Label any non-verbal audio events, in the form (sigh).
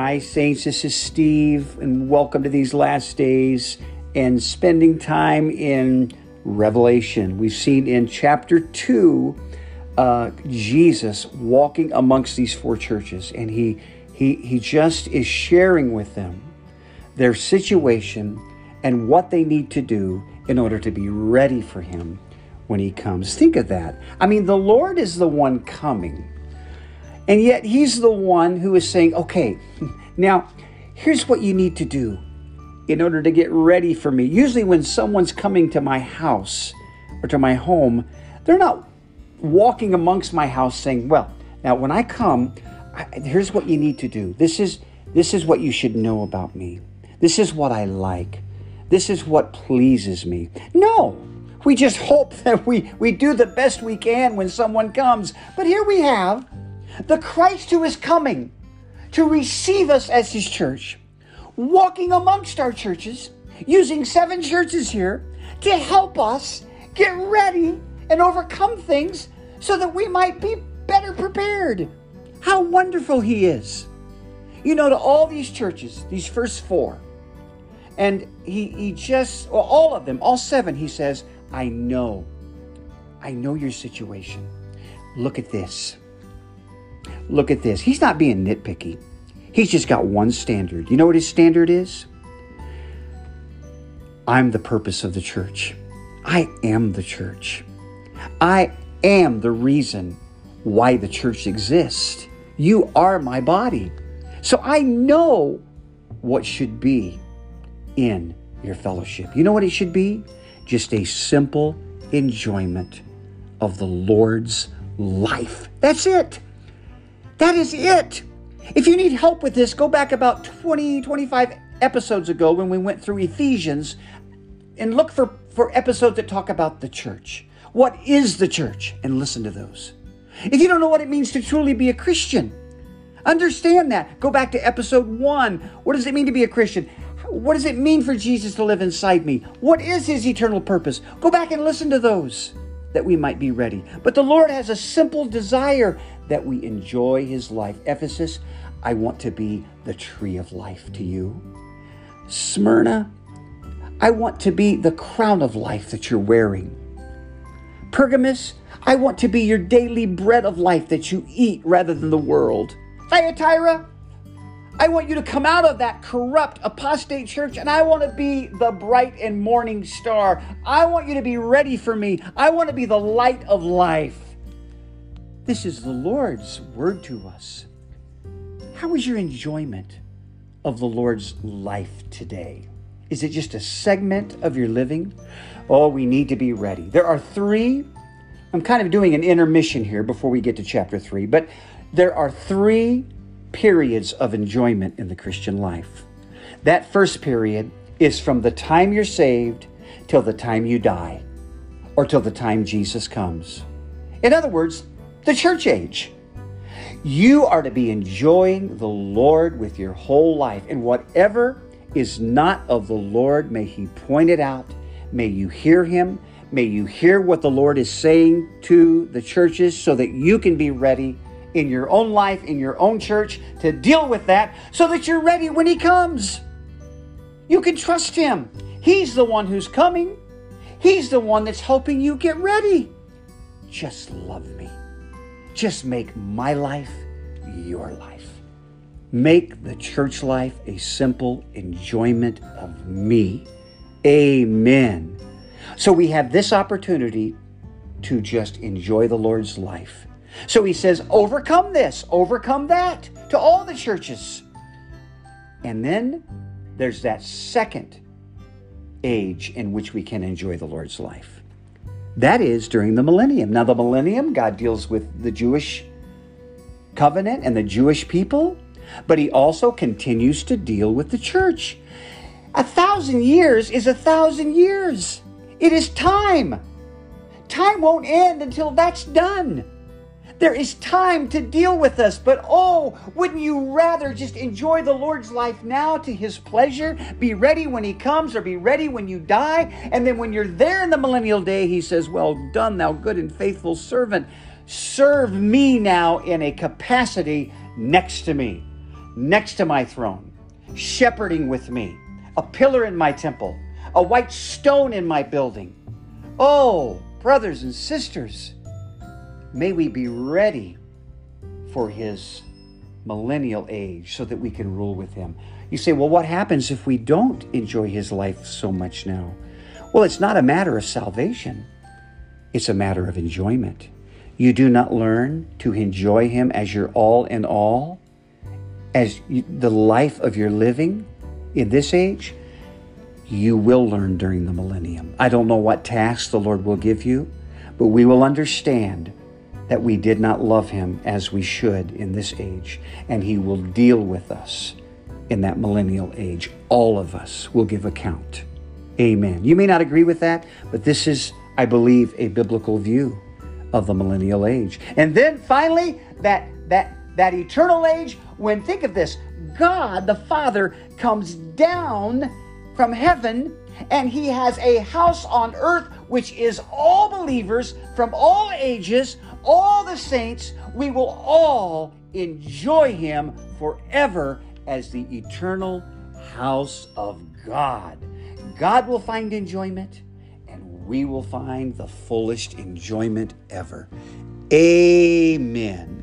Hi, Saints. This is Steve, and welcome to these last days and spending time in Revelation. We've seen in chapter 2 uh, Jesus walking amongst these four churches, and he, he, he just is sharing with them their situation and what they need to do in order to be ready for him when he comes. Think of that. I mean, the Lord is the one coming. And yet he's the one who is saying, okay, now here's what you need to do in order to get ready for me. Usually, when someone's coming to my house or to my home, they're not walking amongst my house saying, well, now when I come, I, here's what you need to do. This is this is what you should know about me. This is what I like. This is what pleases me. No, we just (laughs) hope that we, we do the best we can when someone comes. But here we have the Christ who is coming to receive us as his church, walking amongst our churches, using seven churches here to help us get ready and overcome things so that we might be better prepared. How wonderful he is. You know, to all these churches, these first four, and he, he just, well, all of them, all seven, he says, I know. I know your situation. Look at this. Look at this. He's not being nitpicky. He's just got one standard. You know what his standard is? I'm the purpose of the church. I am the church. I am the reason why the church exists. You are my body. So I know what should be in your fellowship. You know what it should be? Just a simple enjoyment of the Lord's life. That's it. That is it. If you need help with this, go back about 20, 25 episodes ago when we went through Ephesians and look for, for episodes that talk about the church. What is the church? And listen to those. If you don't know what it means to truly be a Christian, understand that. Go back to episode one. What does it mean to be a Christian? What does it mean for Jesus to live inside me? What is his eternal purpose? Go back and listen to those that we might be ready. But the Lord has a simple desire that we enjoy his life. Ephesus, I want to be the tree of life to you. Smyrna, I want to be the crown of life that you're wearing. Pergamus, I want to be your daily bread of life that you eat rather than the world. Thyatira, I want you to come out of that corrupt apostate church and I want to be the bright and morning star. I want you to be ready for me. I want to be the light of life. This is the Lord's word to us. How is your enjoyment of the Lord's life today? Is it just a segment of your living? Oh, we need to be ready. There are three, I'm kind of doing an intermission here before we get to chapter three, but there are three periods of enjoyment in the Christian life. That first period is from the time you're saved till the time you die, or till the time Jesus comes. In other words, the church age. You are to be enjoying the Lord with your whole life, and whatever is not of the Lord, may He point it out. May you hear Him. May you hear what the Lord is saying to the churches so that you can be ready in your own life, in your own church, to deal with that so that you're ready when He comes. You can trust Him. He's the one who's coming, He's the one that's helping you get ready. Just love me. Just make my life your life. Make the church life a simple enjoyment of me. Amen. So we have this opportunity to just enjoy the Lord's life. So he says, overcome this, overcome that to all the churches. And then there's that second age in which we can enjoy the Lord's life. That is during the millennium. Now, the millennium, God deals with the Jewish covenant and the Jewish people, but He also continues to deal with the church. A thousand years is a thousand years. It is time. Time won't end until that's done. There is time to deal with us, but oh, wouldn't you rather just enjoy the Lord's life now to His pleasure? Be ready when He comes, or be ready when you die. And then when you're there in the millennial day, He says, Well done, thou good and faithful servant. Serve me now in a capacity next to me. next to my throne, shepherding with me, a pillar in my temple, a white stone in my building. Oh, brothers and sisters, may we be ready for his millennial age so that we can rule with him. You say, well, what happens if we don't enjoy his life so much now? Well, it's not a matter of salvation, it's a matter of enjoyment. You do not learn to enjoy him as your all in all, as the life of your living in this age. You will learn during the millennium. I don't know what tasks the Lord will give you, but we will understand that we did not love him as we should in this age, and he will deal with us in that millennial age. All of us will give account. Amen. You may not agree with that, but this is, I believe, a biblical view of the millennial age. And then finally, that that that eternal age, when think of this, God the Father comes down from heaven and he has a house on earth which is all believers from all ages, all the saints. We will all enjoy him forever as the eternal house of God. God will find enjoyment, and we will find the fullest enjoyment ever. Amen.